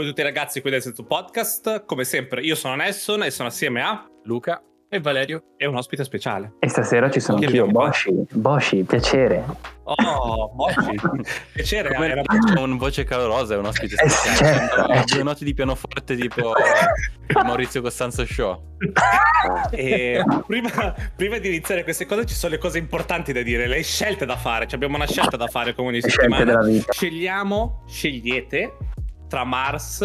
Salve a tutti ragazzi qui del Senso Podcast. Come sempre, io sono Nelson e sono assieme a Luca e Valerio e un ospite speciale. E stasera ci sono Chi anch'io? Boshi. Boshi, piacere. Oh, Bocci. Piacere. Come era- c'è un voce calorosa e un ospite Eh, speciale. certo, due certo. note di pianoforte tipo Maurizio Costanzo Show. E prima, prima di iniziare queste cose ci sono le cose importanti da dire, le scelte da fare. Ci abbiamo una scelta da fare come ogni settimana. della vita. Scegliamo, scegliete tra Mars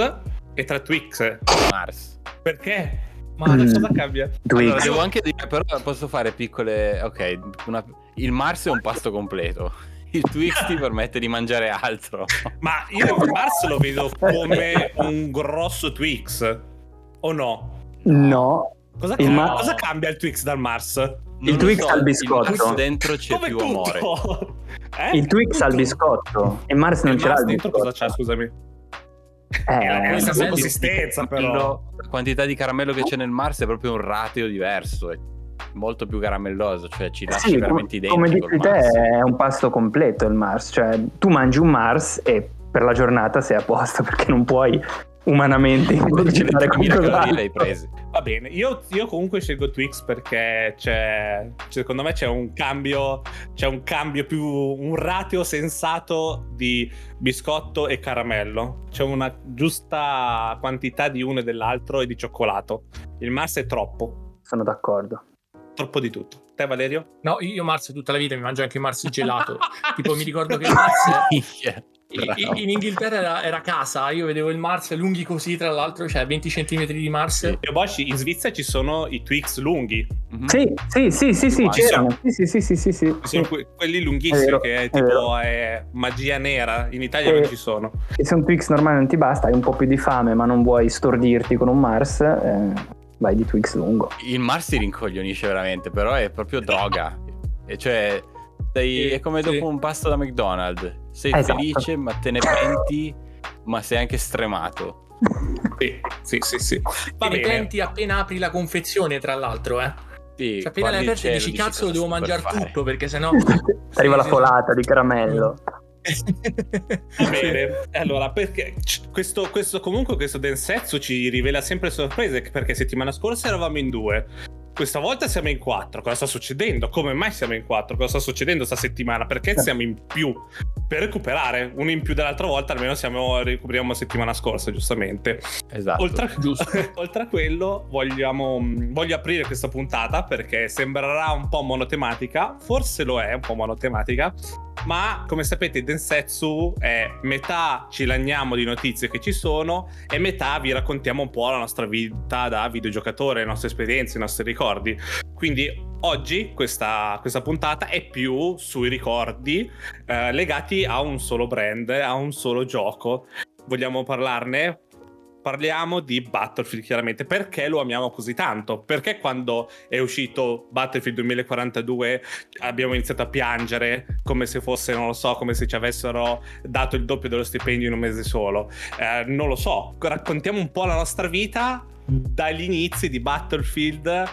e tra Twix. Mars. Perché? Ma Mm. cosa cambia? Twix. Allora, devo anche dire, però posso fare piccole... Ok, una- il Mars è un pasto completo. Il Twix ti permette di mangiare altro. Ma io il Mars lo vedo come un grosso Twix. O no? No, Cosa, Il cambia, Ma- cosa cambia il Twix dal Mars? Non lo Twix so, al biscotto. Il Mars dentro c'è Come più amore. tutto. Eh? il Twix al Tutto. biscotto. E Mars non Il ce l'ha Mars il dentro cosa biscotto. c'ha, scusami? Eh, questa Quello- consistenza, però. La quantità di caramello che c'è nel Mars è proprio un ratio diverso. È molto più caramelloso, cioè ci lasci sì, come, veramente i denti. come dici te Mars. è un pasto completo il Mars. Cioè, tu mangi un Mars e per la giornata sei a posto perché non puoi umanamente Ce ne ingurgitare 3000 qualcos'altro. calorie le hai prese. Va bene, io, io comunque scelgo Twix perché c'è, secondo me c'è un cambio, c'è un cambio più, un ratio sensato di biscotto e caramello. C'è una giusta quantità di uno e dell'altro e di cioccolato. Il Mars è troppo, Sono d'accordo. troppo di tutto. Te Valerio? No, io Mars tutta la vita mi mangio anche il Mars gelato. tipo, mi ricordo che il Mars bravo. in Inghilterra era, era casa. Io vedevo il Mars lunghi così, tra l'altro, cioè 20 cm di Mars. Sì. E Bosci, in Svizzera ci sono i Twix lunghi. Mhm. Sì, sì, sì, sì, sì, c'erano. Sì, sì, sì, sì, sì, sono que- quelli lunghissimi È vero, che è è tipo vero. è magia nera. In Italia Eh, non ci sono. E se un Twix normale non ti basta, hai un po' più di fame, ma non vuoi stordirti con un Mars, eh, vai di Twix lungo. Il Mars ti rincoglionisce veramente, però è proprio droga. E cioè, sei- Sì, è come sì. dopo un pasto da McDonald's. Sei Esatto. felice, ma te ne penti, ma sei anche stremato. Sì, sì, sì. sì. Va Te ne bene. penti appena apri la confezione, tra l'altro, eh. Sì, Cioè, appena le aperte dici, cazzo, cosa devo per mangiare fare?" tutto, perché sennò... Arriva la sì, folata di caramello. Va bene, allora perché questo, questo comunque questo Densetsu ci rivela sempre sorprese perché settimana scorsa eravamo in due, questa volta siamo in quattro, cosa sta succedendo? Come mai siamo in quattro? Cosa sta succedendo sta settimana? Perché siamo in più? Per recuperare, uno in più dell'altra volta almeno siamo, recuperiamo settimana scorsa giustamente. Esatto. Oltre, Giusto. oltre a quello, vogliamo, voglio aprire questa puntata perché sembrerà un po' monotematica. Forse lo è un po' monotematica. Ma come sapete, Densetsu è metà ci lagniamo di notizie che ci sono e metà vi raccontiamo un po' la nostra vita da videogiocatore, le nostre esperienze, i nostri ricordi. Quindi oggi questa, questa puntata è più sui ricordi eh, legati a un solo brand, a un solo gioco. Vogliamo parlarne? Parliamo di Battlefield chiaramente. Perché lo amiamo così tanto? Perché quando è uscito Battlefield 2042 abbiamo iniziato a piangere come se fosse, non lo so, come se ci avessero dato il doppio dello stipendio in un mese solo? Eh, non lo so. Raccontiamo un po' la nostra vita dagli inizi di Battlefield.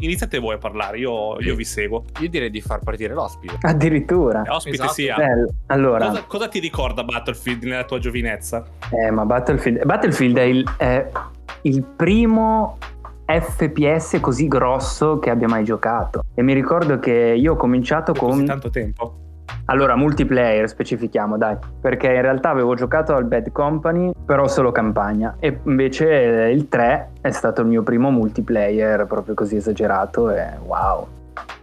Iniziate voi a parlare, io, io vi seguo. Io direi di far partire l'ospite. Addirittura. Ospite Esatto. sia. Bello. Allora, Cosa, cosa ti ricorda Battlefield nella tua giovinezza? eh, ma Battlefield, Battlefield è il, è il primo FPS così grosso che abbia mai giocato. E mi ricordo che io ho cominciato Così con... tanto tempo. Allora, multiplayer specifichiamo, dai, perché in realtà avevo giocato al Bad Company, però solo campagna, e invece eh, il 3 è stato il mio primo multiplayer proprio così esagerato e wow,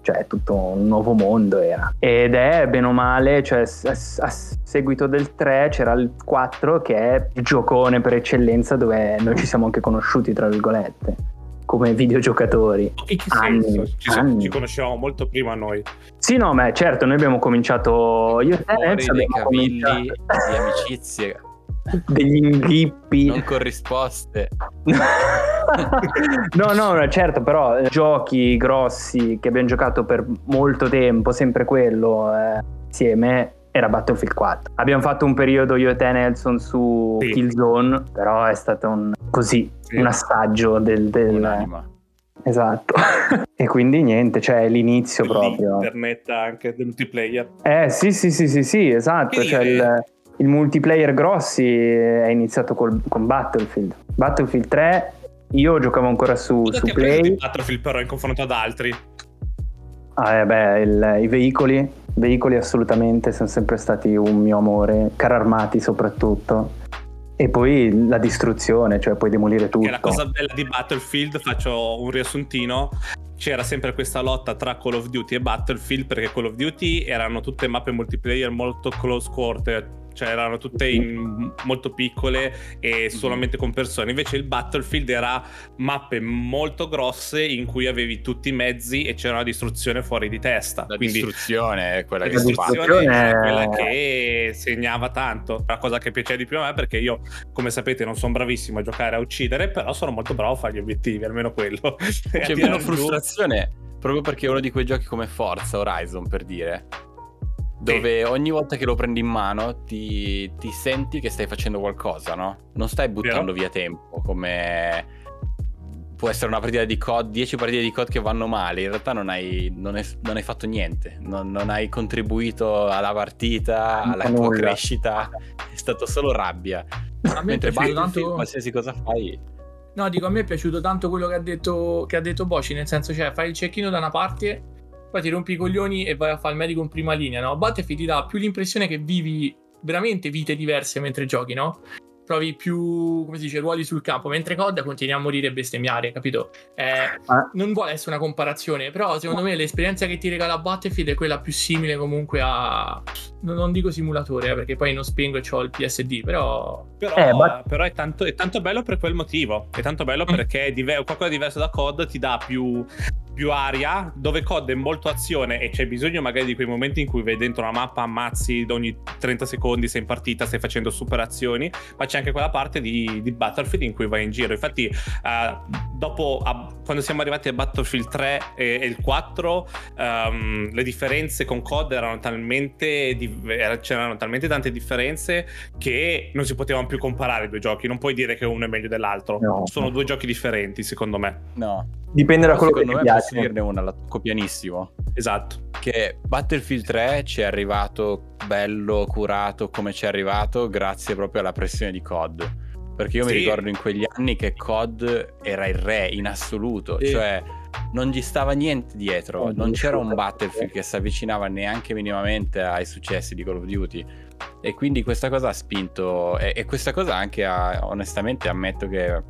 cioè tutto un nuovo mondo era. Ed è bene o male, cioè a seguito del 3 c'era il 4 che è il giocone per eccellenza dove noi ci siamo anche conosciuti, tra virgolette, come videogiocatori. In che Anni, senso? Ci, anni. ci conoscevamo molto prima noi. Sì, no, ma certo, noi abbiamo cominciato, io e te dei abbiamo cavilli cominciato- di amicizie degli inghippi. non corrisposte. no, no, no, certo, però eh, giochi grossi che abbiamo giocato per molto tempo, sempre quello eh, insieme. Era Battlefield 4. Abbiamo fatto un periodo io e te, Nelson, su Sì. Killzone, però è stato un così, Sì. Un assaggio del, del- Un'anima. esatto. e quindi niente, cioè l'inizio proprio. L'internet anche del multiplayer. Eh sì, sì, sì, sì, sì, esatto. Cioè il- il multiplayer grossi è iniziato col- con Battlefield. Battlefield 3 io giocavo ancora su, Cosa su Play. Battlefield però in confronto ad altri? Ah, eh beh, il- i veicoli, veicoli assolutamente sono sempre stati un mio amore, carri armati soprattutto. E poi la distruzione, cioè puoi demolire tutto. Che la cosa bella di Battlefield, faccio un riassuntino. C'era sempre questa lotta tra Call of Duty e Battlefield perché Call of Duty erano tutte mappe multiplayer molto close quarter, cioè erano tutte in- molto piccole e solamente con persone. Invece il Battlefield era mappe molto grosse in cui avevi tutti i mezzi e c'era una distruzione fuori di testa. La Quindi distruzione è quella la che distruzione è- quella che segnava tanto. La cosa che piaceva di più a me perché io, come sapete, non sono bravissimo a giocare a uccidere, però sono molto bravo a fare gli obiettivi, almeno quello. C'è meno giù- frustrazione proprio perché è uno di quei giochi come Forza Horizon, per dire. Dove ogni volta che lo prendi in mano ti, ti senti che stai facendo qualcosa, no? Non stai buttando via tempo come può essere una partita di COD, 10 partite di COD che vanno male, in realtà non hai, non hai- non hai fatto niente, non, non hai contribuito alla partita, alla tua Nulla. crescita, è stato solo rabbia. A Mentre Battlefield, tanto... qualsiasi cosa fai, No, dico, a me è piaciuto tanto quello che ha detto, che ha detto Boci, nel senso, cioè, fai il cecchino da una parte, poi ti rompi i coglioni e vai a fare il medico in prima linea, no? Battlefield ti dà più l'impressione che vivi veramente vite diverse mentre giochi, no? Provi più, come si dice, ruoli sul campo, mentre COD continui a morire e bestemmiare, capito? Eh, Ah. non vuole essere una comparazione, però secondo me l'esperienza che ti regala Battlefield è quella più simile comunque a... Non, dico simulatore, eh, perché poi non spengo e ho il PSD, però... Però, Eh, ma- però è, tanto, è tanto bello per quel motivo. È tanto bello perché è diver- qualcosa di diverso da COD ti dà più, più aria, dove COD è molto azione e c'è bisogno magari di quei momenti in cui vai dentro una mappa, ammazzi ogni 30 secondi, sei in partita, stai facendo super azioni, ma c'è anche quella parte di, di Battlefield in cui vai in giro. Infatti, eh, dopo, a- quando siamo arrivati a Battlefield 3 e, e il 4, ehm, le differenze con COD erano talmente, di- era- c'erano talmente tante differenze che non si potevano più comparare i due giochi. Non puoi dire che uno è meglio dell'altro. No. Sono due giochi differenti, secondo me. no. Dipende da quello che ti me posso dirne una, la tocco pianissimo. Esatto. Che Battlefield 3 ci è arrivato bello, curato come ci è arrivato grazie proprio alla pressione di COD. Perché io mi Sì. ricordo in quegli anni che COD era il re in assoluto, Sì. cioè non gli stava niente dietro, Oh, non c'era un Battlefield. Battlefield che si avvicinava neanche minimamente ai successi di Call of Duty. E quindi questa cosa ha spinto, e, e questa cosa anche ha, onestamente ammetto che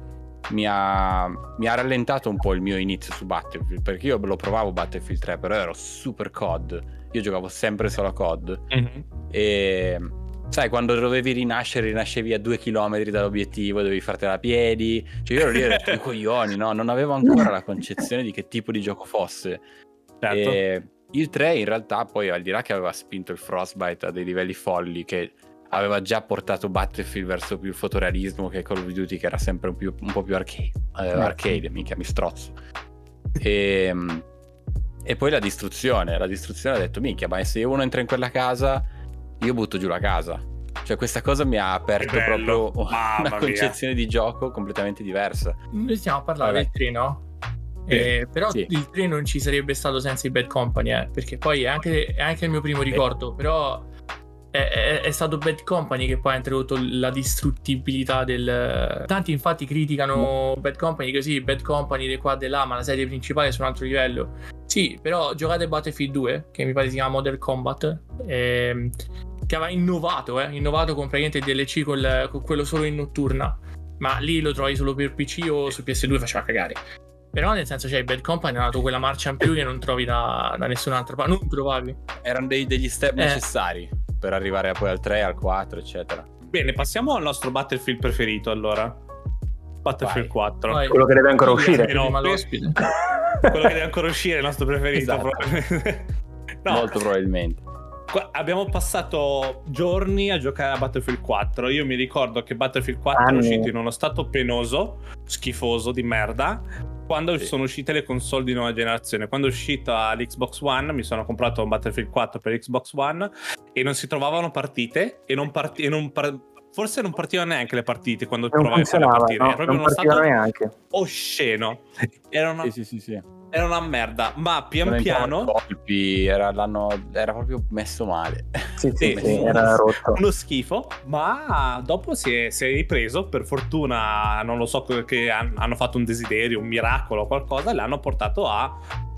mi ha, mi ha rallentato un po' il mio inizio su Battlefield, perché io lo provavo Battlefield 3, però ero super COD, io giocavo sempre solo a COD. E sai, quando dovevi rinascere, rinascevi a due chilometri dall'obiettivo, dovevi fartela a piedi. Cioè, io ero lì ero un coglioni, no? Non avevo ancora la concezione di che tipo di gioco fosse. Certo. E il 3 in realtà poi al di là che aveva spinto il Frostbite a dei livelli folli che aveva già portato Battlefield verso più il fotorealismo che Call of Duty che era sempre un, più- un po' più arcade, eh, arcade minchia mi strozzo e, e poi la distruzione la distruzione ha detto minchia ma se uno entra in quella casa io butto giù la casa cioè questa cosa mi ha aperto proprio Mamma una mia. concezione di gioco completamente diversa Noi stiamo a parlare Vabbè. del 3, no? Sì. Eh, però Sì. il 3 non ci sarebbe stato senza i Bad Company, eh, perché poi è anche, è anche il mio primo ricordo, però è, è- stato Bad Company che poi ha introdotto la distruttibilità del... Tanti infatti criticano Bad Company così, Bad Company di qua e di là, ma la serie principale è su un altro livello. Sì, però giocate Battlefield 2, che mi pare si chiama Modern Combat, ehm, che aveva innovato, eh, innovato con praticamente DLC col- con quello solo in notturna ma lì lo trovi solo per PC o su PS2 faceva cagare. Però nel senso, cioè, Bad Company ha dato quella marcia in più che non trovi da, da nessun'altra parte. Non trovavi. erano dei- degli step Eh. necessari per arrivare poi al 3 al 4 eccetera Bene, passiamo al nostro Battlefield preferito allora. Battlefield Vai. 4. Vai. Quello che deve ancora uscire. No, l'ospite. Quello che deve ancora uscire, il nostro preferito. Esatto. probabilmente. no, molto probabilmente Qua- Abbiamo passato giorni a giocare a Battlefield 4. Io mi ricordo che Battlefield 4 è Anni. uscito in uno stato penoso, schifoso di merda. Quando Sì. sono uscite le console di nuova generazione, quando è uscita l'Xbox One, mi sono comprato un Battlefield 4 per Xbox One e non si trovavano partite e non parti- e non par- forse non partivano neanche le partite quando Non provavi a fare partire. no? Era proprio non uno stato neanche. osceno. Era una sì sì sì sì era una merda, ma pian piano... colpi, era, l'hanno- era proprio messo male. Sì, sì, Sì, sì, uno- era rotto. uno schifo, ma dopo si è, si è ripreso. Per fortuna, non lo so che han- hanno fatto un desiderio, un miracolo, qualcosa, e l'hanno portato a,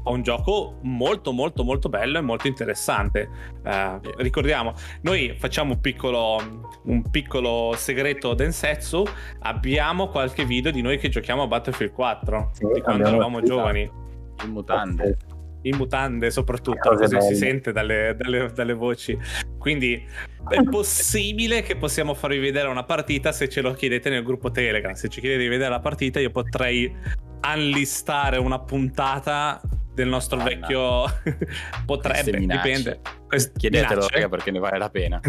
a un gioco molto, molto, molto bello e molto interessante. Eh. Ricordiamo, noi facciamo un piccolo, un piccolo segreto Densetsu. Abbiamo qualche video di noi che giochiamo a Battlefield 4 Sì, di quando eravamo giovani. In mutande. In mutande, soprattutto, così si belle. sente dalle, dalle- dalle voci. Quindi è possibile che possiamo farvi vedere una partita se ce lo chiedete nel gruppo Telegram. Se ci chiedete di vedere la partita, io potrei unlistare una puntata del nostro Madonna. vecchio. Potrebbe, dipende. Queste Chiedetelo minacce. raga, perché ne vale la pena.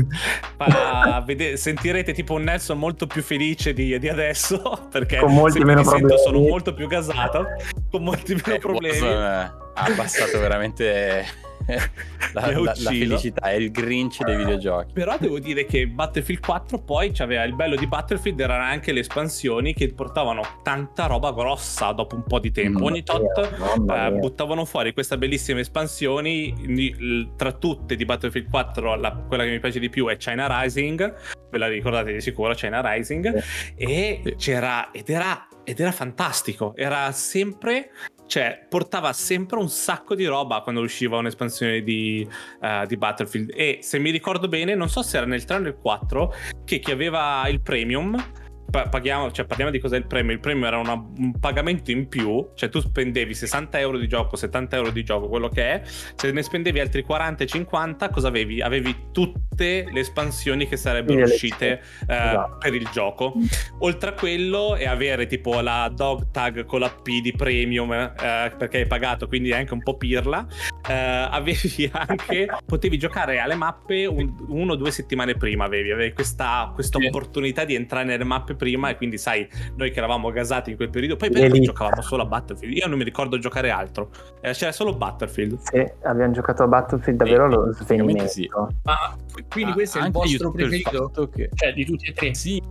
Ma vede- sentirete tipo un Nelson molto più felice di, di adesso perché Con molti meno mi sento problemi. sono molto più gasato con molti meno Eh, problemi ha abbassato veramente la, la- la felicità, è il grinch dei videogiochi. Però devo dire che Battlefield 4 poi c'aveva il bello di Battlefield erano anche le espansioni che portavano tanta roba grossa dopo un po' di tempo. Mm, Ogni tot eh, buttavano fuori queste bellissime espansioni. Tra tutte di Battlefield 4, la- quella che mi piace di più è China Rising. Ve la ricordate di sicuro, China Rising. E c'era ed era, ed era fantastico. Era sempre. Cioè, portava sempre un sacco di roba quando usciva un'espansione di, eh, di Battlefield. E se mi ricordo bene, non so se era nel 3 o nel 4, che chi aveva il premium. Pa- Paghiamo, cioè parliamo di cos'è il premio. Il premio era una- un pagamento in più, cioè tu spendevi 60 euro di gioco, 70 euro di gioco, quello che è. Se ne spendevi altri 40 e 50, cosa avevi? Avevi tutte le espansioni che sarebbero uscite eh, esatto. per il gioco. Oltre a quello, e avere tipo la dog tag con la P di premium eh, perché hai pagato, quindi è anche un po' pirla. eh, avevi anche potevi giocare alle mappe un- uno o due settimane prima. Avevi, avevi questa, questa Sì. opportunità di entrare nelle mappe prima. E quindi, sai, noi che eravamo gasati in quel periodo, poi per L'elite. giocavamo solo a Battlefield. Io non mi ricordo giocare altro, Eh, c'era solo Battlefield. Sì, abbiamo giocato a Battlefield davvero Sì, lo praticamente svenimento. sì. Ma quindi Ah, questo è il vostro il preferito? fatto che- Cioè, di tutti e tre? Sì, io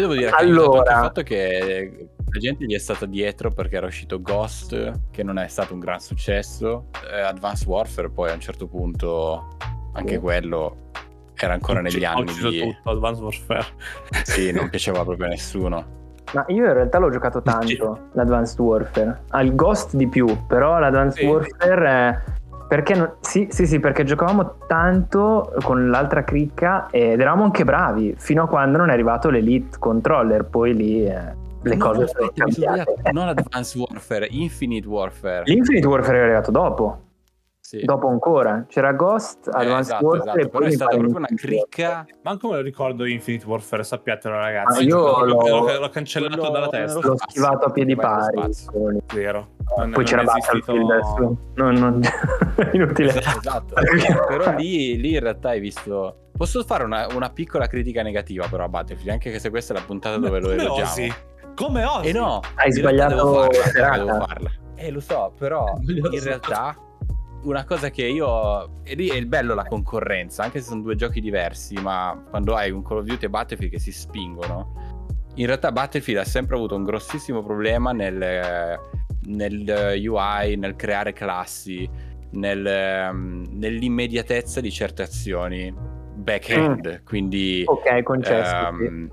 devo dire che Allora- allora... il fatto che la gente gli è stata dietro perché era uscito Ghost, che non è stato un gran successo, eh, Advanced Warfare poi a un certo punto anche Sì. quello era ancora negli Ho anni di... tutto, Advanced Warfare. Sì, non piaceva proprio a nessuno. Ma io in realtà l'ho giocato tanto, l'Advanced Warfare. Al Ghost di più, però l'Advanced Sì. Warfare... è- Perché non- sì, sì, sì, perché giocavamo tanto con l'altra cricca ed eravamo anche bravi, fino a quando non è arrivato l'Elite Controller, poi lì eh, le No, cose no, sono aspetta, mi sono cambiate. Non Advanced Warfare, Infinite Warfare. L'Infinite Warfare è arrivato dopo, Sì. dopo ancora. C'era Ghost, Eh, Advanced esatto, Warfare esatto, e però poi è stata proprio una cricca Manco me lo ricordo Infinite Warfare, sappiatelo ragazzi. Ah, io L'ho- l'ho- l'ho, l'ho cancellato quello dalla testa. L'ho schivato a piedi pari. Zero. Non- Poi c'era non è esistito- Battlefield adesso. Non, non... inutile. Esatto, però lì, lì in realtà hai visto. Posso fare una, una piccola critica negativa però a Battlefield, anche se questa è la puntata dove lo elogiamo. osi? Come osi? E no, Hai sbagliato devo farla, devo farla. Eh, lo so, però in realtà una cosa che io e lì è il bello la concorrenza, anche se sono due giochi diversi, ma quando hai un Call of Duty e Battlefield che si spingono, in realtà Battlefield ha sempre avuto un grossissimo problema nel, nel UI, nel creare classi, nel, ehm, nell'immediatezza di certe azioni backhand, quindi Ok, concesso. sì. Ehm,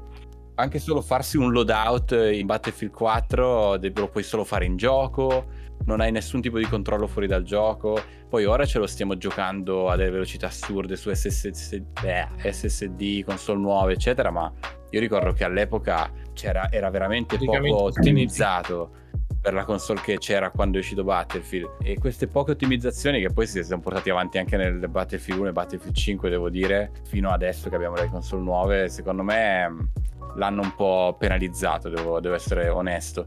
anche solo farsi un loadout in Battlefield 4 de- lo puoi solo fare in gioco, non hai nessun tipo di controllo fuori dal gioco. Poi ora ce lo stiamo giocando a delle velocità assurde su SSD, eh, SSD console nuove, eccetera. Ma io ricordo che all'epoca c'era, era veramente poco ottimizzato per la console che c'era quando è uscito Battlefield. E queste poche ottimizzazioni che poi si sono portati avanti anche nel Battlefield 1 e Battlefield 5, devo dire, fino adesso che abbiamo le console nuove, secondo me mh, l'hanno un po' penalizzato, devo, devo essere onesto.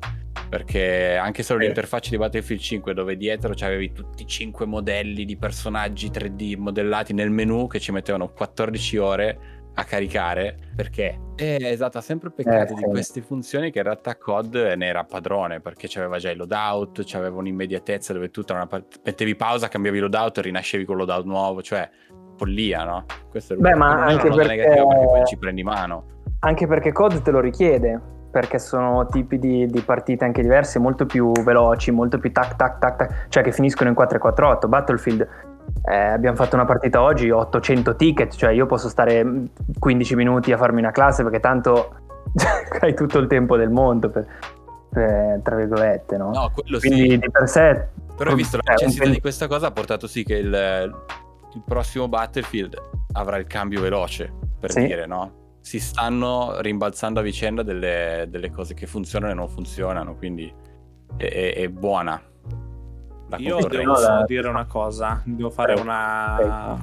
Perché anche solo Eh. l'interfaccia di Battlefield 5 dove dietro c'avevi tutti i 5 modelli di personaggi 3D modellati nel menu che ci mettevano 14 ore a caricare perché eh, esatto ha sempre peccato Eh, di queste funzioni che in realtà COD ne era padrone perché c'aveva già il loadout c'aveva un'immediatezza dove tu tra una part- mettevi pausa cambiavi loadout e rinascevi con loadout nuovo cioè follia no? questo è Beh, ma è anche una cosa perché- negativa perché poi ci prendi mano Anche perché COD te lo richiede. Perché sono tipi di, di partite anche diverse, molto più veloci, molto più tac tac tac tac, cioè che finiscono in 4-4-8. Battlefield eh, abbiamo fatto una partita oggi, 800 ticket, cioè io posso stare 15 minuti a farmi una classe perché tanto hai tutto il tempo del mondo, per, per, tra virgolette, no? No, quello Quindi sì. di per sé... Però hai visto la necessità di questa cosa ha portato sì che il, il prossimo Battlefield avrà il cambio veloce, per Sì. dire, no? Si stanno rimbalzando a vicenda delle, delle cose che funzionano e non funzionano, quindi è, è- è buona. la Io devo la- dire una cosa, devo fare Prego, una,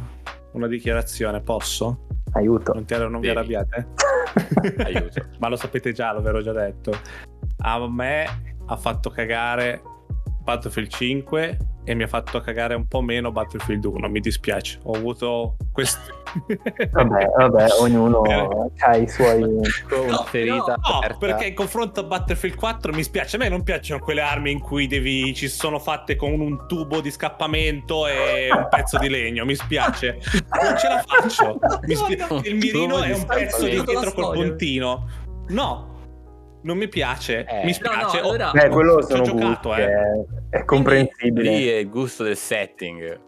una dichiarazione, posso? Aiuto. Non, ti, non vi arrabbiate? Aiuto. Ma lo sapete già, l'ho già detto. A me ha fatto cagare Battlefield 5 e mi ha fatto cagare un po' meno Battlefield 1, mi dispiace. Ho avuto questo... Vabbè, vabbè, ognuno ha i suoi... Una ferita No, aperta. perché in confronto a Battlefield 4 mi spiace. A me non piacciono quelle armi in cui devi, ci sono fatte con un tubo di scappamento e un pezzo di legno. Mi spiace. Non ce la faccio. Mi Madonna. Il mirino è un pezzo di dietro col puntino. No, non mi piace. Eh. Mi No, spiace. no, Ho- allora- Beh, quello sono giocato, gusti, eh. è, è comprensibile. Lì è il gusto del setting.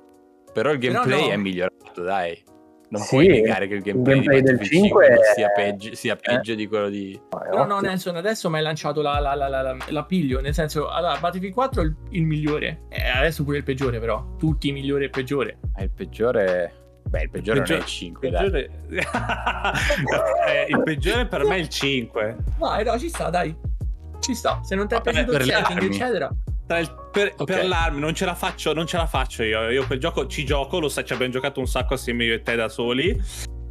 Però il Però gameplay no. è migliorato, dai. Non Sì, puoi negare che il gameplay, gameplay di del Battlefield 5 5 è- sia peggio, sia peggio di quello di... Però no, Nelson, adesso mi hai lanciato la, la, la, la, la- piglio, nel senso, allora, Battlefield 4 è il, il migliore, e adesso pure il peggiore però, tutti i migliori e il peggiore. Ah, il peggiore... Beh, il peggiore non è il peggiore- 5, dai. peggiore- Eh, il peggiore per me è il 5. Vai, no, ci sta, dai. Ci sta, se non ti è piaciuto il setting, eccetera. Tra il- per, Ok. per l'armi non ce la faccio, non ce la faccio io. Io quel gioco ci gioco, lo sai, ci abbiamo giocato un sacco assieme io e te da soli.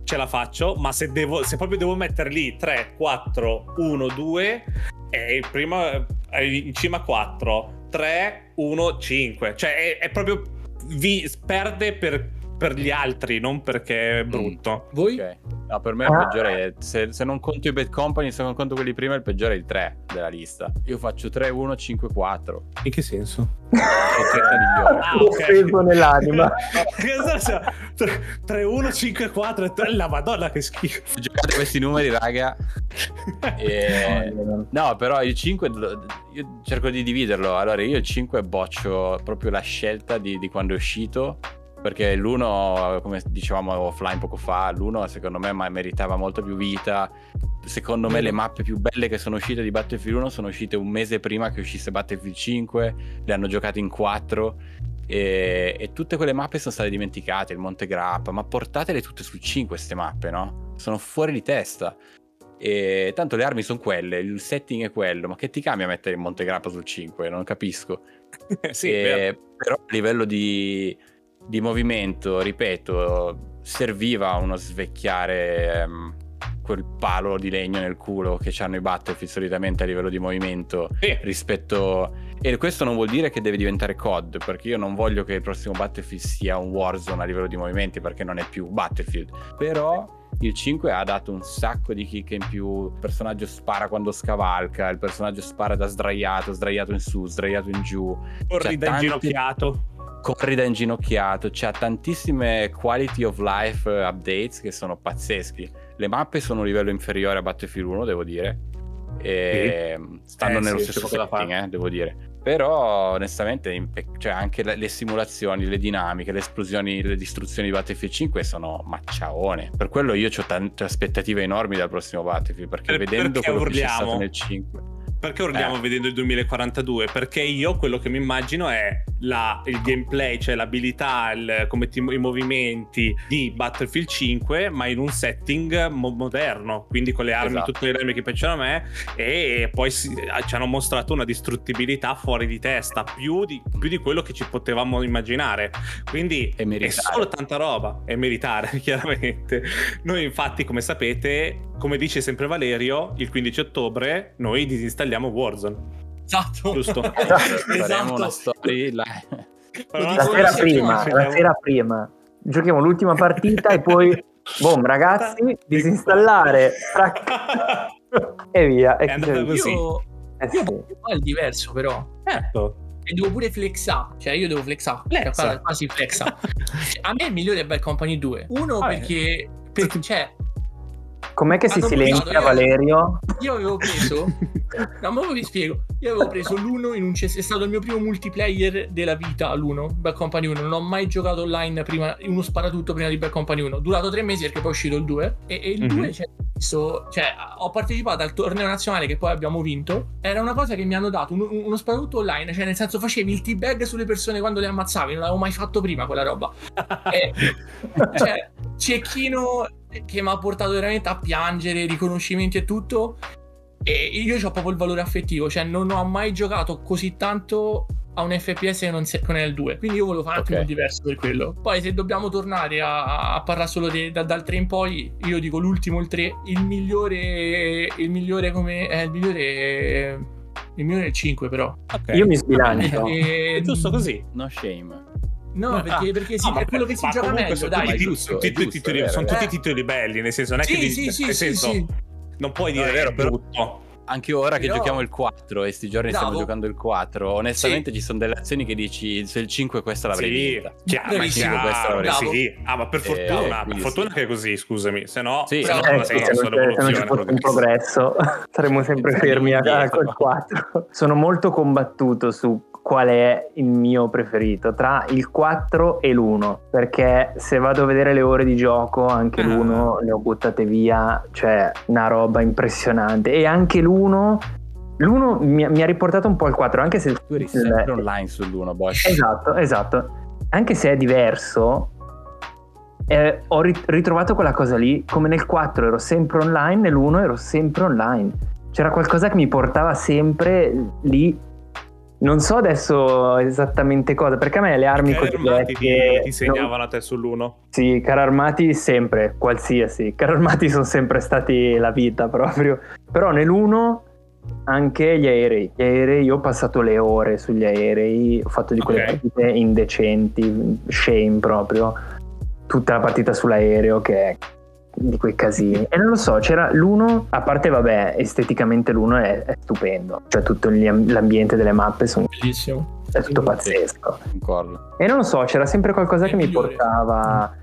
Ce la faccio, ma se, devo, se proprio devo mettere lì 3, 4, 1, 2, è il primo è in cima 4, 3, 1, 5. Cioè è, è proprio vi perde per, per gli altri, non perché è brutto. Voi? Ok. No, per me il Ah. peggiore è... Se, se non conto i Bad Company, se non conto quelli prima, il peggiore è il 3 della lista. Io faccio 3, 1, 5, 4. In che senso? È. Ah, ok. Offeso nell'anima. Cosa sia? 3, 1, 5, 4 e 3. La madonna che schifo. Giocate questi numeri, raga. E... No, però il 5 lo- io cerco di dividerlo. Allora, io il 5 boccio proprio la scelta di, di quando è uscito. Perché l'1, come dicevamo offline poco fa, l'1 secondo me meritava molto più vita. Secondo me le mappe più belle che sono uscite di Battlefield 1 sono uscite un mese prima che uscisse Battlefield 5. Le hanno giocate in 4. E, e tutte quelle mappe sono state dimenticate. Il Monte Grappa, ma portatele tutte sul 5 queste mappe, no? Sono fuori di testa. E tanto le armi sono quelle, il setting è quello, ma che ti cambia mettere il Monte Grappa sul 5? Non capisco. sì, E- però a livello di, di movimento, ripeto, serviva uno svecchiare ehm, quel palo di legno nel culo che hanno i Battlefield solitamente a livello di movimento Sì. rispetto e questo non vuol dire che deve diventare COD perché io non voglio che il prossimo Battlefield sia un Warzone a livello di movimenti perché non è più Battlefield però il 5 ha dato un sacco di kick in più il personaggio spara quando scavalca il personaggio spara da sdraiato sdraiato in su sdraiato in giù Corri C'è da tanti- inginocchiato. Corri da inginocchiato, c'ha tantissime quality of life eh, updates che sono pazzeschi. Le mappe sono un livello inferiore a Battlefield 1, devo dire. E stanno Eh, nello sì, stesso setting, eh, devo dire. Però onestamente cioè, anche le, le simulazioni, le dinamiche, le esplosioni, le distruzioni di Battlefield 5 sono macciaone. Per quello io ho tante aspettative enormi dal prossimo Battlefield, perché Per- vedendo perché quello che c'è stato urliamo? nel 5. Perché urliamo Eh. vedendo il 2042? Perché io quello che mi immagino è la- il gameplay, cioè l'abilità, il- come ti- i movimenti di Battlefield 5, ma in un setting mo- moderno, quindi con le armi, Esatto. tutte le armi che piacciono a me, e poi si- ci hanno mostrato una distruttibilità fuori di testa, più di, più di quello che ci potevamo immaginare. Quindi è solo tanta roba, e meritare chiaramente. Noi infatti, come sapete, come dice sempre Valerio, il 15 ottobre noi disinstalliamo Warzone. Esatto. Giusto. Esatto. story là. Lo La sera prima, la sera prima. Giochiamo l'ultima partita e poi, boom, ragazzi, disinstallare e via. E È andata così. così. Io, Eh io sì. è il diverso però. Certo. E devo pure flexare, cioè io devo flexare, Flexa. Cioè, quasi flexa. A me il migliore è Bad Company 2. Uno Vabbè. perché, perché cioè, Com'è che si Hanno silenzia buttato- Valerio? Io avevo preso. No, ma vi spiego. Io avevo preso l'uno in un CS. È stato il mio primo multiplayer della vita. L'uno, Bad Company 1. Non ho mai giocato online prima. Uno sparatutto prima di Bad Company 1. Durato tre mesi perché poi è uscito il 2. E, e il Mhm. 2 cioè, so- cioè, ho partecipato al torneo nazionale che poi abbiamo vinto. Era una cosa che mi hanno dato uno, uno sparatutto online. Cioè, nel senso, facevi il teabag sulle persone quando le ammazzavi. Non l'avevo mai fatto prima quella roba. E, cioè, cecchino che mi ha portato veramente a piangere, riconoscimenti e tutto. E io ho proprio il valore affettivo, cioè non ho mai giocato così tanto a un FPS che non, se- che non è il 2. Quindi io volevo fare un Ok. attimo diverso per quello. Poi se dobbiamo tornare a, a parlare solo de- da- dal 3 in poi, io dico l'ultimo il 3, il migliore il migliore come è il migliore il migliore è il 5 però. Ok. Io mi sbilancio. E- È giusto così. No shame. No, Ah, perché, perché sì, no, è quello che si gioca meglio, sono dai. tutti, giusto, tutti giusto, titoli, vero, sono è tutti titoli belli, nel senso, non è che Sì, devi- sì, sì, nel sì, senso, sì. non puoi No, dire è vero, è però- brutto. Anche ora che Però- giochiamo il 4 e sti giorni Bravo. stiamo giocando il 4, onestamente ci sono delle azioni che dici se il 5 questa l'avrei Sì, vinta. chiaro, ma chiaro, questa l'avrei Bravo. sì. Ah, ma per Eh, fortuna, per quindi fortuna sì. che è così, scusami, se no Sì, se Bravo. Eh, sì, se, c'è, se non ci fosse un progresso. saremmo sempre fermi a, col 4. Sono molto combattuto su qual è il mio preferito tra il 4 e l'1 perché se vado a vedere le ore di gioco anche Ah. l'1 le ho buttate via cioè una roba impressionante e anche l'1 l'1 mi, mi ha riportato un po' il 4 anche se Tu eri sempre online sull'1, Bosch. Esatto, esatto. Anche se è diverso, eh, ho rit- ritrovato quella cosa lì. Come nel 4 ero sempre online, nell'1 ero sempre online. C'era qualcosa che mi portava sempre lì. Non so adesso esattamente cosa, perché a me le armi armati ti, ti segnavano a te sull'1. sì, carri armati sempre, qualsiasi. Carri armati sono sempre stati la vita proprio. Però nell'1 anche gli aerei. Gli aerei, io ho passato le ore sugli aerei, ho fatto di quelle Ok. partite indecenti, shame proprio. Tutta la partita sull'aereo che è di quei casini. E non lo so, c'era l'uno, a parte vabbè, esteticamente l'uno è, è stupendo. Cioè tutto l'ambiente delle mappe sono- Bellissimo. è tutto pazzesco. Concordo. E non lo so, c'era sempre qualcosa È che mi migliore. portava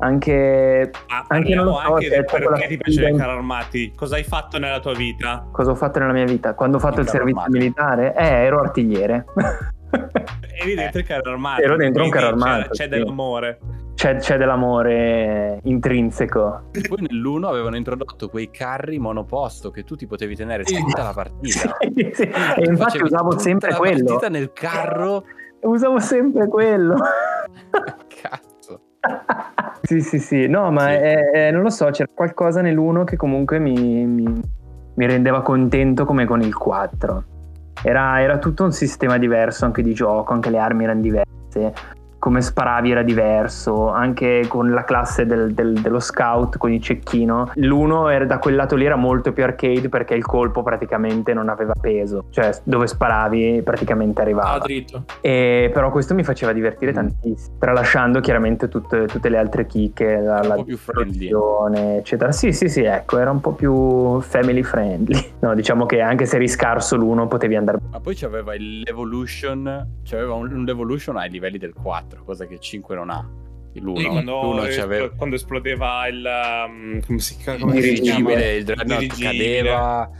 anche Ma Anche non lo so, anche perché ti piacciono i carri armati. Cosa hai fatto nella tua vita? cosa ho fatto nella mia vita. Quando ho fatto Il il carro servizio armato. militare, eh, ero artigliere. Eri dentro i carri armati. Ero dentro un carro armato, C'è, c'è sì. dell'amore. C'è, c'è dell'amore intrinseco. Poi nell'1 avevano introdotto quei carri monoposto che tu ti potevi tenere Sì. tutta la partita. Sì, sì. E infatti usavo sempre la quello. partita nel carro. Usavo sempre quello. Cazzo. sì, sì, sì. No, ma è- è- non lo so, c'era qualcosa nell'uno che comunque mi, mi- mi rendeva contento come con il 4. Era, era tutto un sistema diverso anche di gioco, anche le armi erano diverse. Come sparavi era diverso, anche con la classe del- del- dello scout, con il cecchino. L'uno era, da quel lato lì era molto più arcade perché il colpo praticamente non aveva peso, cioè dove sparavi praticamente arrivava. Ah, dritto. E però questo mi faceva divertire Mm. tantissimo, tralasciando chiaramente tutte, tutte le altre chicche, la, un la po' più friendly. distruzione, eccetera. Sì, sì, sì, ecco, era un po' più family friendly. No, diciamo che anche se eri scarso l'uno potevi andare Ma poi c'aveva il Evolution, c'aveva un, un Evolution ai livelli del 4, cosa che il 5 non ha. L'1, Sì, quando, l'uno es- c'aveva quando esplodeva il. um, come si? Come si Dirigibile. il Dreadnought cadeva,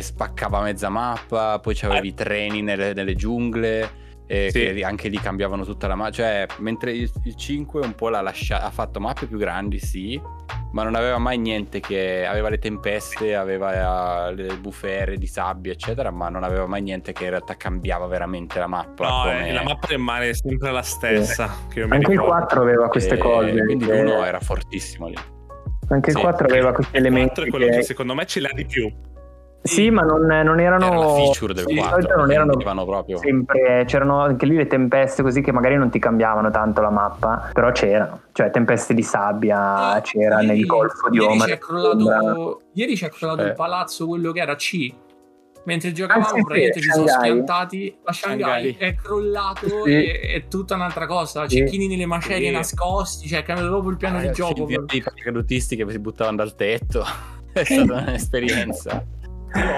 spaccava mezza mappa, poi c'avevi i treni nelle, nelle giungle. E Sì. che anche lì cambiavano tutta la mappa. Cioè, mentre il, il 5 un po' l'ha lasciata, ha fatto mappe più grandi, sì, ma non aveva mai niente che aveva le tempeste, aveva eh, le bufere di sabbia, eccetera, ma non aveva mai niente che in realtà cambiava veramente la mappa. No, come- eh, la mappa rimane sempre la stessa. Che io mi Anche il ricordo. 4 aveva queste e cose. Quindi che- l'uno era fortissimo lì. Anche il sì. 4 aveva questi Il 4 elementi. è quello che- che secondo me ce l'ha di più. Sì, ma non, non erano. Era feature del di 4. solito non erano proprio. sempre. C'erano anche lì le tempeste così che magari non ti cambiavano tanto la mappa, però c'erano. Cioè, tempeste di sabbia c'era Ieri- nel golfo di ieri Omar. C'è crollato, ieri c'è crollato Eh. il palazzo, quello che era C. Mentre giocavamo, Ah, sì, sì, praticamente ci sono schiantati. La Shanghai, Shanghai. è crollato Sì. e è tutta un'altra cosa. Sì. Cecchini nelle macerie Sì. nascosti, cioè è cambiato proprio il piano di Ah, gioco. film di paracadutisti che si buttavano dal tetto. È stata un'esperienza.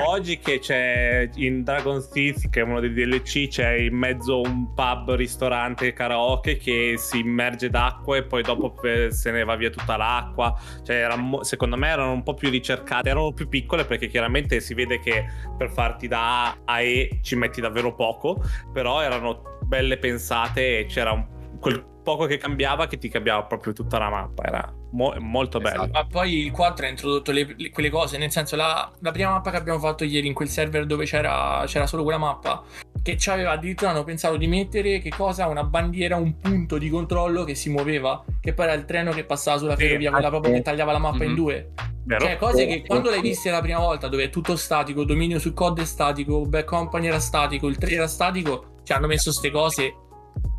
Oggi che c'è in Dragon's Teeth, che è uno dei DLC, c'è in mezzo un pub, ristorante, karaoke che si immerge d'acqua e poi dopo se ne va via tutta l'acqua. Cioè, era secondo me erano un po' più ricercate, erano più piccole perché chiaramente si vede che per farti da A a E ci metti davvero poco, però erano belle pensate e c'era un, quel poco che cambiava che ti cambiava proprio tutta la mappa. Era mo- molto bello. Ma poi il 4 ha introdotto le- le- quelle cose, nel senso la, la prima mappa che abbiamo fatto ieri in quel server dove c'era, c'era solo quella mappa, che ci aveva addirittura hanno pensato di mettere che cosa? Una bandiera, un punto di controllo che si muoveva, che poi era il treno che passava sulla Sì, ferrovia, quella proprio che tagliava la mappa in Mhm. due. Vero? Cioè, cose che Sì, quando sì. l'hai viste la prima volta, dove è tutto statico, dominio su COD è statico, Back Company era statico, il 3 era statico, ci hanno messo ste cose.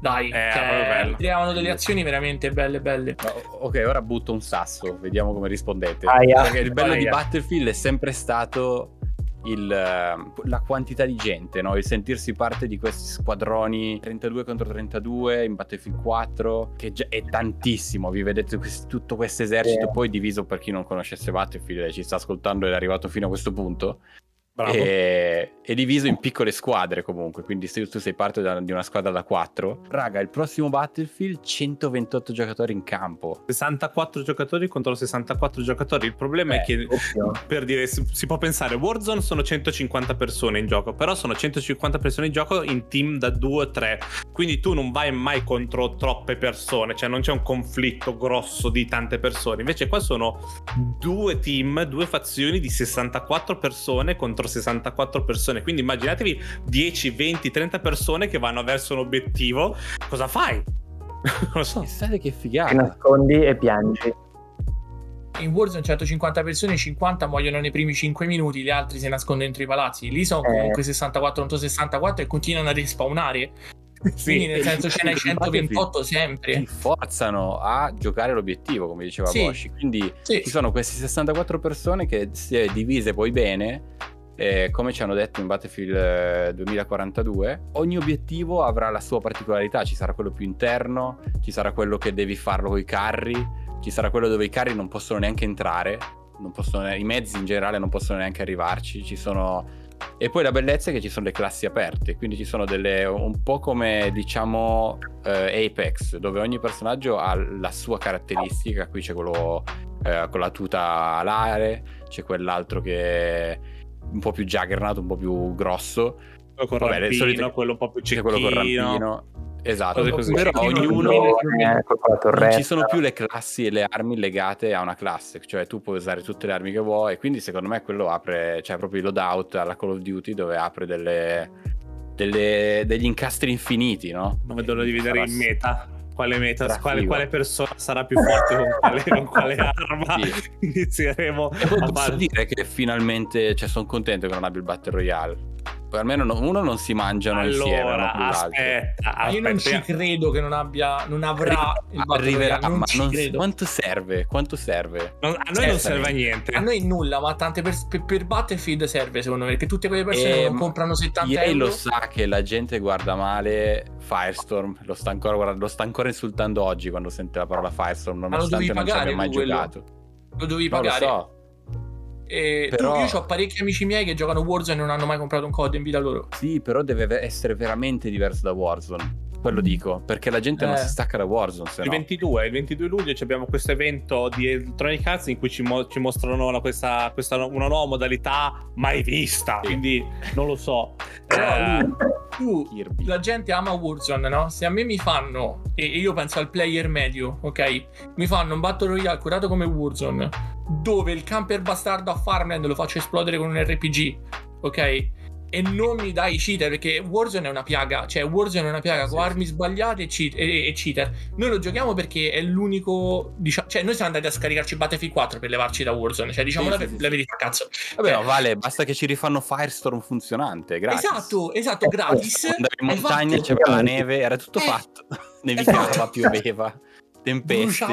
Dai, Eh, cioè, creavano delle azioni veramente belle, belle. Ok, ora butto un sasso, vediamo come rispondete. Aia. Perché il bello di Aia. Battlefield è sempre stato il, eh, la quantità di gente, no? il sentirsi parte di questi squadroni 32 contro 32 in Battlefield 4, che già è tantissimo. Vi vedete quest- tutto questo esercito, Sì. poi diviso per chi non conoscesse Battlefield e ci sta ascoltando ed è arrivato fino a questo punto. Bravo. E, è diviso in piccole squadre comunque, quindi se tu sei parte da- di una squadra da 4, raga, il prossimo Battlefield 128 giocatori in campo. 64 giocatori contro 64 giocatori. Il problema è Eh, che Ovvio. per dire si, si può pensare Warzone sono 150 persone in gioco, però sono 150 persone in gioco in team da 2 o 3. Quindi tu non vai mai contro troppe persone, cioè non c'è un conflitto grosso di tante persone. Invece qua sono due team, due fazioni di 64 persone contro 64 persone. Quindi immaginatevi 10, 20, 30 persone che vanno verso un obiettivo. Cosa fai? non lo so. Pensate che Ti figata. nascondi e piangi. In Warzone 150 persone, 50 muoiono nei primi 5 minuti, gli altri si nascondono dentro i palazzi. Lì sono Eh. comunque 64 contro 64 e continuano a respawnare. Sì, Quindi nel senso ce n'hai in 128 ti sempre. forzano a giocare l'obiettivo, come diceva Sì. Bosch. Quindi Sì. ci sono queste 64 persone che si è divise poi bene. Eh, come ci hanno detto in Battlefield eh, 2042, ogni obiettivo avrà la sua particolarità. Ci sarà quello più interno, ci sarà quello che devi farlo con i carri, ci sarà quello dove i carri non possono neanche entrare, possono- i mezzi in generale non possono neanche arrivarci. Ci sono e poi la bellezza è che ci sono le classi aperte, quindi ci sono delle un po' come diciamo eh, Apex, dove ogni personaggio ha la sua caratteristica. Qui c'è quello eh, con la tuta alare, c'è quell'altro che un po' più juggernaut, un po' più grosso, Quello con Vabbè, rampino, solite- quello un po' più cecchino. quello con rampino. Esatto, così. però Cecchino, ognuno non ci sono più le classi e le armi legate a una classe, cioè tu puoi usare tutte le armi che vuoi, quindi secondo me quello apre, cioè proprio i loadout alla Call of Duty dove apre delle, delle- degli incastri infiniti, no? Non vedo l'ora di vedere in meta. Quale meta, quale, quale persona sarà più forte con quale, con quale arma Sì. inizieremo E poi a posso dire che finalmente, cioè sono contento che non abbia il Battle Royale. Almeno no- uno non si mangiano insieme Allora, l'altro. aspetta, Ma io non ci aspetta. credo che non abbia, non avrà il Arriverà, non ma ci non- credo. quanto serve? Quanto serve? Non- a noi non Certamente. serve a niente. A noi nulla, ma tante pers- per, per Battlefield serve secondo me, perché tutte quelle persone Eh, non comprano 70 EA euro. lo sa che la gente guarda male Firestorm, lo sta ancora, guarda- lo sta ancora insultando oggi quando sente la parola Firestorm, lo nonostante dovevi non ci pagare abbia mai quello? giocato. lo dovevi No, lo pagare. so. E tu- Però- io ho parecchi amici miei che giocano Warzone e non hanno mai comprato un COD in vita loro. Sì, però deve ve- essere veramente diverso da Warzone. Quello dico, perché la gente non Eh. si stacca da Warzone, se Il no. 22, il 22 luglio ci abbiamo questo evento di Electronic Arts in cui ci, mo- ci mostrano la- questa, questa- una nuova modalità mai vista. Sì. Quindi non lo so. Però Eh, lui- tu, Kirby. la gente ama Warzone, no? Se a me mi fanno, e e io penso al player medio, ok? Mi fanno un Battle Royale curato come Warzone, dove il camper bastardo a Farmland lo faccio esplodere con un RPG, ok? E non mi dai cheater, perché Warzone è una piaga, cioè Warzone è una piaga Sì, con sì. armi sbagliate e, cheat- e- e cheater. Noi lo giochiamo perché è l'unico, diciamo, cioè noi siamo andati a scaricarci Battlefield 4 per levarci da Warzone, cioè diciamo Sì, la, la verità, cazzo. Vabbè, Cioè, no, vale, basta che ci rifanno Firestorm funzionante, grazie. Esatto, esatto, gratis. Andavi in montagna, fatto- c'era la neve, era tutto Eh, fatto. Nevicava, esatto. pioveva, tempeste,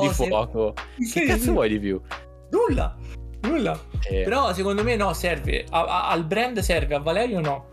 di fuoco. Che cazzo sì. vuoi di più? Nulla, nulla. Eh, Però secondo me no, serve. A- a- al brand serve, a Valerio no.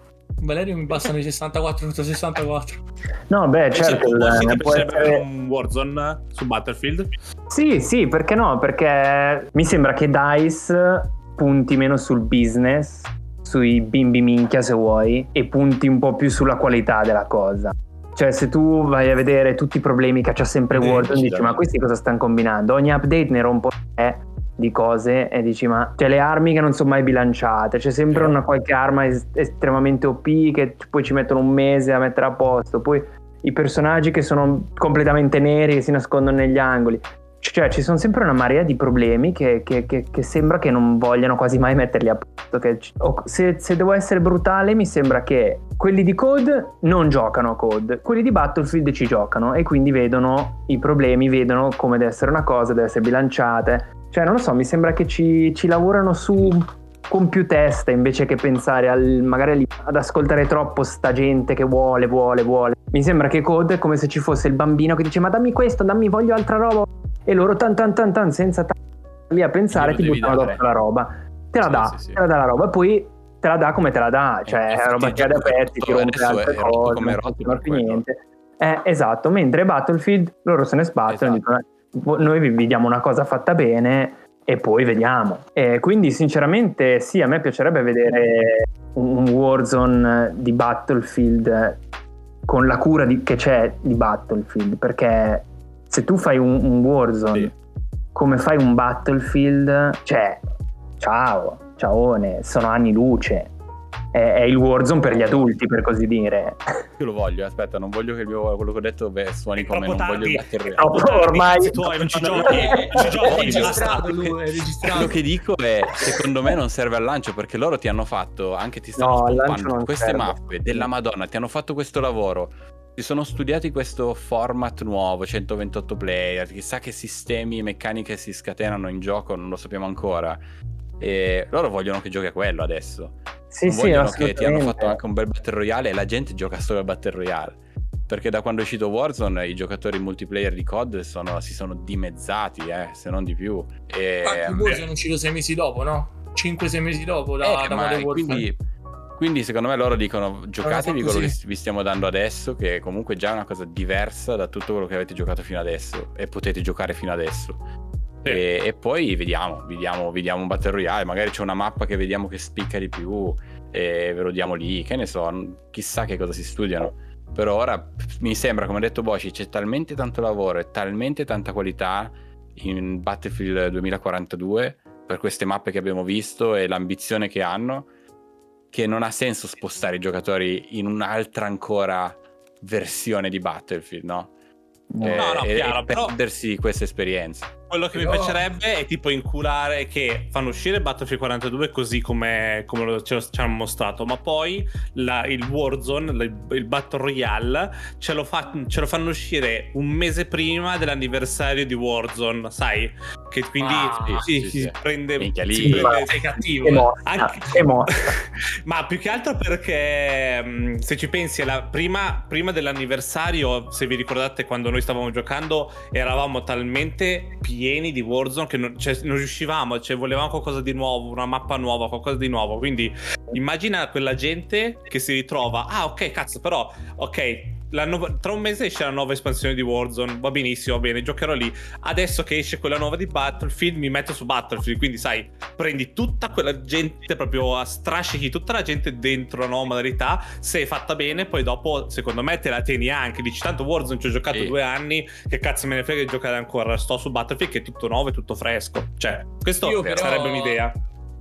Valerio mi bastano i 64 contro 64. No, beh, certo, Bosch, ti può essere- un Warzone su Battlefield? Sì, sì, perché no? Perché mi sembra che DICE punti meno sul business, sui bimbi minchia se vuoi, e punti un po' più sulla qualità della cosa. Cioè, se tu vai a vedere tutti i problemi che c'ha sempre Eh, Warzone, dici: Ma questi cosa stanno combinando? Ogni update ne rompo tre di cose e dici: Ma c'è le armi che non sono mai bilanciate, c'è sempre una qualche arma es- estremamente OP che poi ci mettono un mese a mettere a posto. Poi i personaggi che sono completamente neri che si nascondono negli angoli. Cioè, ci sono sempre una marea di problemi che, che- che- che sembra che non vogliano quasi mai metterli a posto. Se, se devo essere brutale, mi sembra che quelli di Code non giocano a Code, quelli di Battlefield ci giocano e quindi vedono i problemi, vedono come deve essere una cosa, deve essere bilanciate. Cioè, non lo so, mi sembra che ci, ci lavorano su con più testa invece che pensare al, magari ad ascoltare troppo sta gente che vuole, vuole, vuole. Mi sembra che Code è come se ci fosse il bambino che dice ma dammi questo, dammi, voglio altra roba. E loro tan tan tan tan senza tan lì a pensare ti buttano addosso la roba. Te la Sì, dà, sì, sì. te la dà la roba e poi te la dà come te la dà, cioè Eh, è roba che ha da pezzi, ti rompe altre cose, non quello. niente. Eh, esatto, mentre Battlefield loro se ne sbattono e Esatto. dicono "Eh, noi vi diamo una cosa fatta bene e poi vediamo. E quindi sinceramente sì, a me piacerebbe vedere un un Warzone di Battlefield con la cura di- che c'è di Battlefield, perché se tu fai un, un Warzone Sì. come fai un Battlefield, cioè, ciao, ciaone, sono anni luce. È, è il Warzone per gli adulti, per così dire. Io lo voglio, aspetta, non voglio che il mio, quello che ho detto beh, suoni È come non voglio tardi. Battle È Royale. troppo Ormai- tuoi, non ci giochi, non ci giochi, Voglio. registrato lui, è registrato. Quello che dico è, secondo me non serve al lancio perché loro ti hanno fatto, anche ti stanno No, queste serve. mappe della Madonna, ti hanno fatto questo lavoro, si sono studiati questo format nuovo, 128 player, chissà che sistemi e meccaniche si scatenano in gioco, non lo sappiamo ancora. E loro vogliono che giochi a quello adesso. Sì, non sì, vogliono che ti hanno fatto anche un bel Battle Royale e la gente gioca solo al Battle Royale. Perché da quando è uscito Warzone i giocatori multiplayer di COD sono- si sono dimezzati, eh, se non di più. E, Infatti, Warzone è uscito sei mesi dopo, no? 5-6 mesi dopo da, eh, da Modern Warfare. quindi, quindi secondo me loro dicono giocatevi quello che vi stiamo dando adesso, che comunque già è una cosa diversa da tutto quello che avete giocato fino adesso e potete giocare fino adesso. Sì. E, e poi vediamo, vediamo, vediamo un Battle Royale, magari c'è una mappa che vediamo che spicca di più e ve lo diamo lì, che ne so, chissà che cosa si studiano. Per ora mi sembra, come ha detto Boci, c'è talmente tanto lavoro e talmente tanta qualità in Battlefield 2042 per queste mappe che abbiamo visto e l'ambizione che hanno che non ha senso spostare i giocatori in un'altra ancora versione di Battlefield, no? Eh, No, no, e, chiaro, e però- perdersi questa esperienza. Quello che mi Però- piacerebbe è tipo inculare che fanno uscire Battlefield 42 così come, come lo- ce lo- ci hanno mostrato, ma poi la- il Warzone, la- il Battle Royale, ce lo, fa- ce lo fanno uscire un mese prima dell'anniversario di Warzone, sai? Che quindi Ah, si, sì, si sì. prende... Minchia, lì- si prende- Sei cattivo. Eh. mossa, Anche- che mossa. Ma più che altro perché mh, se ci pensi, alla prima, prima dell'anniversario, se vi ricordate quando noi stavamo giocando, eravamo talmente pieni di Warzone che non, cioè, non riuscivamo, cioè volevamo qualcosa di nuovo, una mappa nuova, qualcosa di nuovo. Quindi immagina quella gente che si ritrova, ah ok, cazzo, però, ok. Nuova- tra un mese esce la nuova espansione di Warzone, va benissimo, va bene, giocherò lì. Adesso che esce quella nuova di Battlefield, mi metto su Battlefield. Quindi, sai, prendi tutta quella gente proprio a strascichi tutta la gente dentro la nuova modalità se è fatta bene poi dopo secondo me te la tieni anche dici tanto Warzone ci ho giocato Sì. due anni che cazzo me ne frega di giocare ancora sto su Battlefield che è tutto nuovo e tutto fresco cioè questo Io però- sarebbe un'idea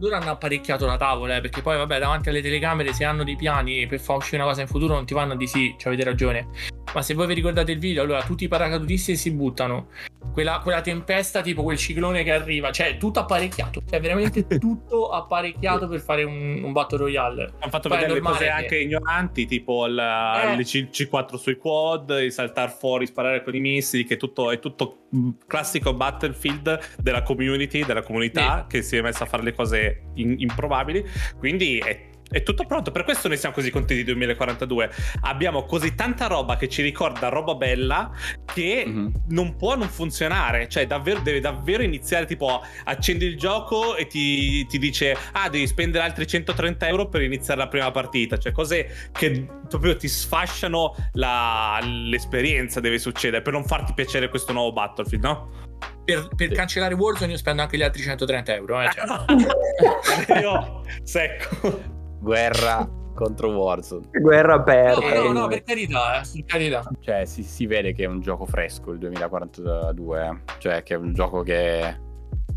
Loro hanno apparecchiato la tavola, eh, perché poi, vabbè, davanti alle telecamere, se hanno dei piani per far uscire una cosa in futuro, non ti vanno di sì, ci avete ragione. Ma se voi vi ricordate il video, allora tutti i paracadutisti si buttano. Quella, quella tempesta, tipo quel ciclone che arriva, cioè tutto apparecchiato. Cioè, veramente tutto apparecchiato per fare un, un Battle Royale. hanno fatto Poi vedere le cose che- anche ignoranti tipo il, Eh. il C- C4 sui quad il saltare fuori sparare con i missili che tutto, è tutto mh, classico Battlefield della community della comunità che si è messa a fare le cose in- improbabili quindi è è tutto pronto, per questo noi siamo così contenti di 2042. Abbiamo così tanta roba che ci ricorda roba bella che mm-hmm. non può non funzionare. Cioè, davvero, deve davvero iniziare. Tipo, accendi il gioco e ti, ti, dice: Ah, devi spendere altri 130 euro per iniziare la prima partita. Cioè, cose che proprio ti sfasciano la, l'esperienza. Deve succedere per non farti piacere questo nuovo Battlefield, no? Per, per sì. cancellare Warzone io spendo anche gli altri 130 euro. Eh, cioè. io secco. Guerra contro Warzone. Guerra aperta. No, no, no, per carità, eh, per carità. Cioè, si, si, vede che è un gioco fresco il 2042, eh. cioè che è un gioco che,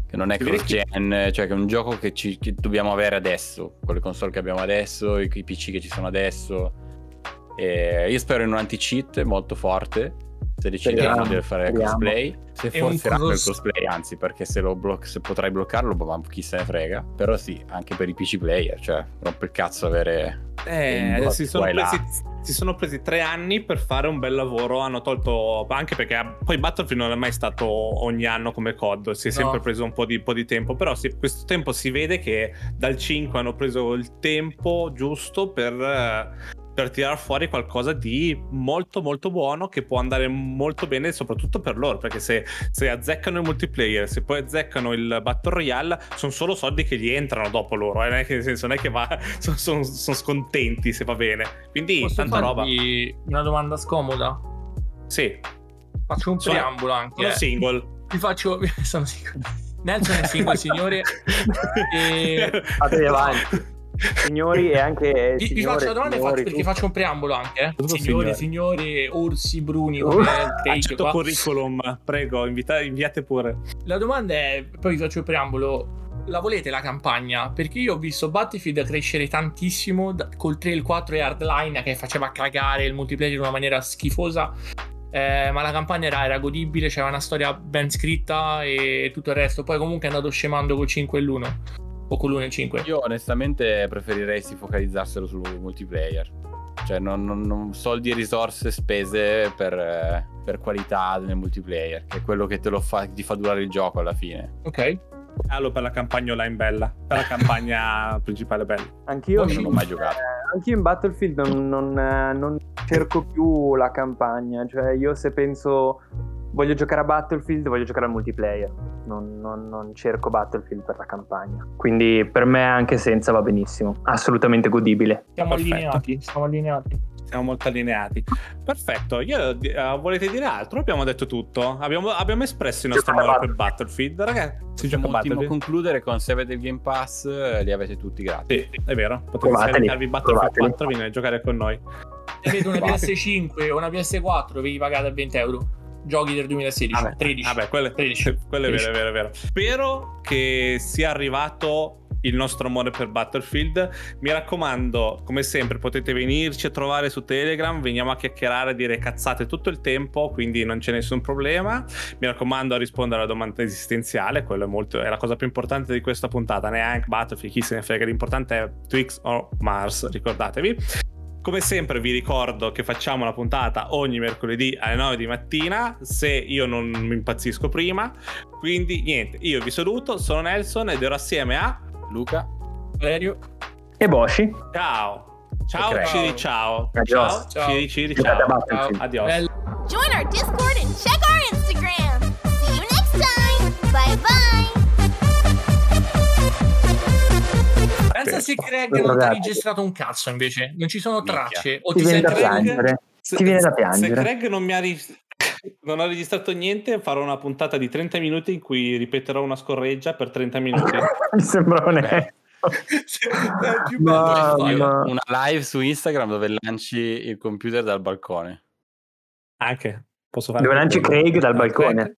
che non è cross-gen, cioè che è un gioco che, ci, che dobbiamo avere adesso, con le console che abbiamo adesso, i, i PC che ci sono adesso. E io spero in un anti-cheat molto forte se decideranno di fare speriamo. crossplay se forzeranno cross... il crossplay anzi perché se, lo bloc- se potrai bloccarlo ma chi se ne frega però sì anche per i PC player cioè rompe il cazzo avere eh, si sono, presi, si sono, presi, tre anni per fare un bel lavoro hanno tolto anche perché poi Battlefield non è mai stato ogni anno come COD si è no. sempre preso un po' di, po di tempo però sì, questo tempo si vede che dal 5 hanno preso il tempo giusto per per tirare fuori qualcosa di molto molto buono che può andare molto bene soprattutto per loro perché se, se azzeccano il multiplayer se poi azzeccano il battle royale sono solo soldi che gli entrano dopo loro eh? non, è che, nel senso, non è che va, sono, sono, sono scontenti se va bene. Quindi Posso tanta roba. una domanda scomoda? Sì. Faccio un sono, preambolo anche sono eh. single. Vi faccio sono single. Nelson è single signore. E... Fate avanti signori e anche vi, signore, vi faccio la domanda faccio, perché faccio un preambolo anche eh? signore, signore, orsi bruni come accetto curriculum prego invita, inviate pure la domanda è poi vi faccio il preambolo la volete la campagna? Perché io ho visto Battlefield crescere tantissimo col 3, il 4 e Hardline che faceva cagare il multiplayer in una maniera schifosa. Eh, ma la campagna era, era, godibile, c'era una storia ben scritta e tutto il resto. Poi comunque è andato scemando col 5 e l'1 o con l'1 e 5? Io onestamente preferirei si focalizzassero sul multiplayer. Cioè, non, non, non soldi e risorse spese per, per, qualità nel multiplayer, che è quello che te lo fa, ti fa durare il gioco alla fine. Ok. Allo per la campagna online bella, per la campagna principale bella. Anch'io non ho mai giocato. Eh, anch'io in Battlefield non, non, eh, non cerco più la campagna, cioè io se penso voglio giocare a Battlefield, voglio giocare al multiplayer. Non, non, non, cerco Battlefield per la campagna. Quindi per me anche senza va benissimo. Assolutamente godibile. Siamo Perfetto. allineati, siamo allineati. Siamo molto allineati. Perfetto. Io, uh, volete dire altro? Abbiamo detto tutto. Abbiamo, abbiamo espresso il nostro amore per Battlefield. Ragazzi, si gioca Battlefield. concludere con se avete il Game Pass, li avete tutti gratis. Sì, è vero. Potete scaricarvi Battlefield 4 venire a giocare con noi. Se avete una PS5 o una PS4, vi pagate a 20 euro giochi del 2016, vabbè, 13. Vabbè, quello, 13. quello 13. è vero, è vero, è vero. Spero che sia arrivato il nostro amore per Battlefield. Mi raccomando, come sempre, potete venirci a trovare su Telegram. Veniamo a chiacchierare, a dire cazzate tutto il tempo, quindi non c'è nessun problema. Mi raccomando a rispondere alla domanda esistenziale, quello è, molto, è la cosa più importante di questa puntata. Neanche Battlefield, chi se ne frega, l'importante è Twix o Mars, ricordatevi. Come sempre vi ricordo che facciamo la puntata ogni mercoledì alle 9 di mattina, se io non mi impazzisco prima. Quindi niente, io vi saluto, sono Nelson ed ero assieme a Luca, Valerio e Boshi. Ciao. Ciao, okay. Ciri, ciao. Adios. Ciao, Ciri, Ciri, ciao. ciao. Adios. Join our Discord and check our Instagram. See you next time. Bye bye. Pensa se Craig non ti ha registrato un cazzo invece, non ci sono tracce. O ti, ti viene da piangere. Se, ti viene da piangere. Se Craig non mi ha non ha registrato niente, farò una puntata di 30 minuti in cui ripeterò una scorreggia per 30 minuti. mi sembra onesto. no, no. una live su Instagram dove lanci il computer dal balcone. Anche posso fare dove lanci Craig dal balcone.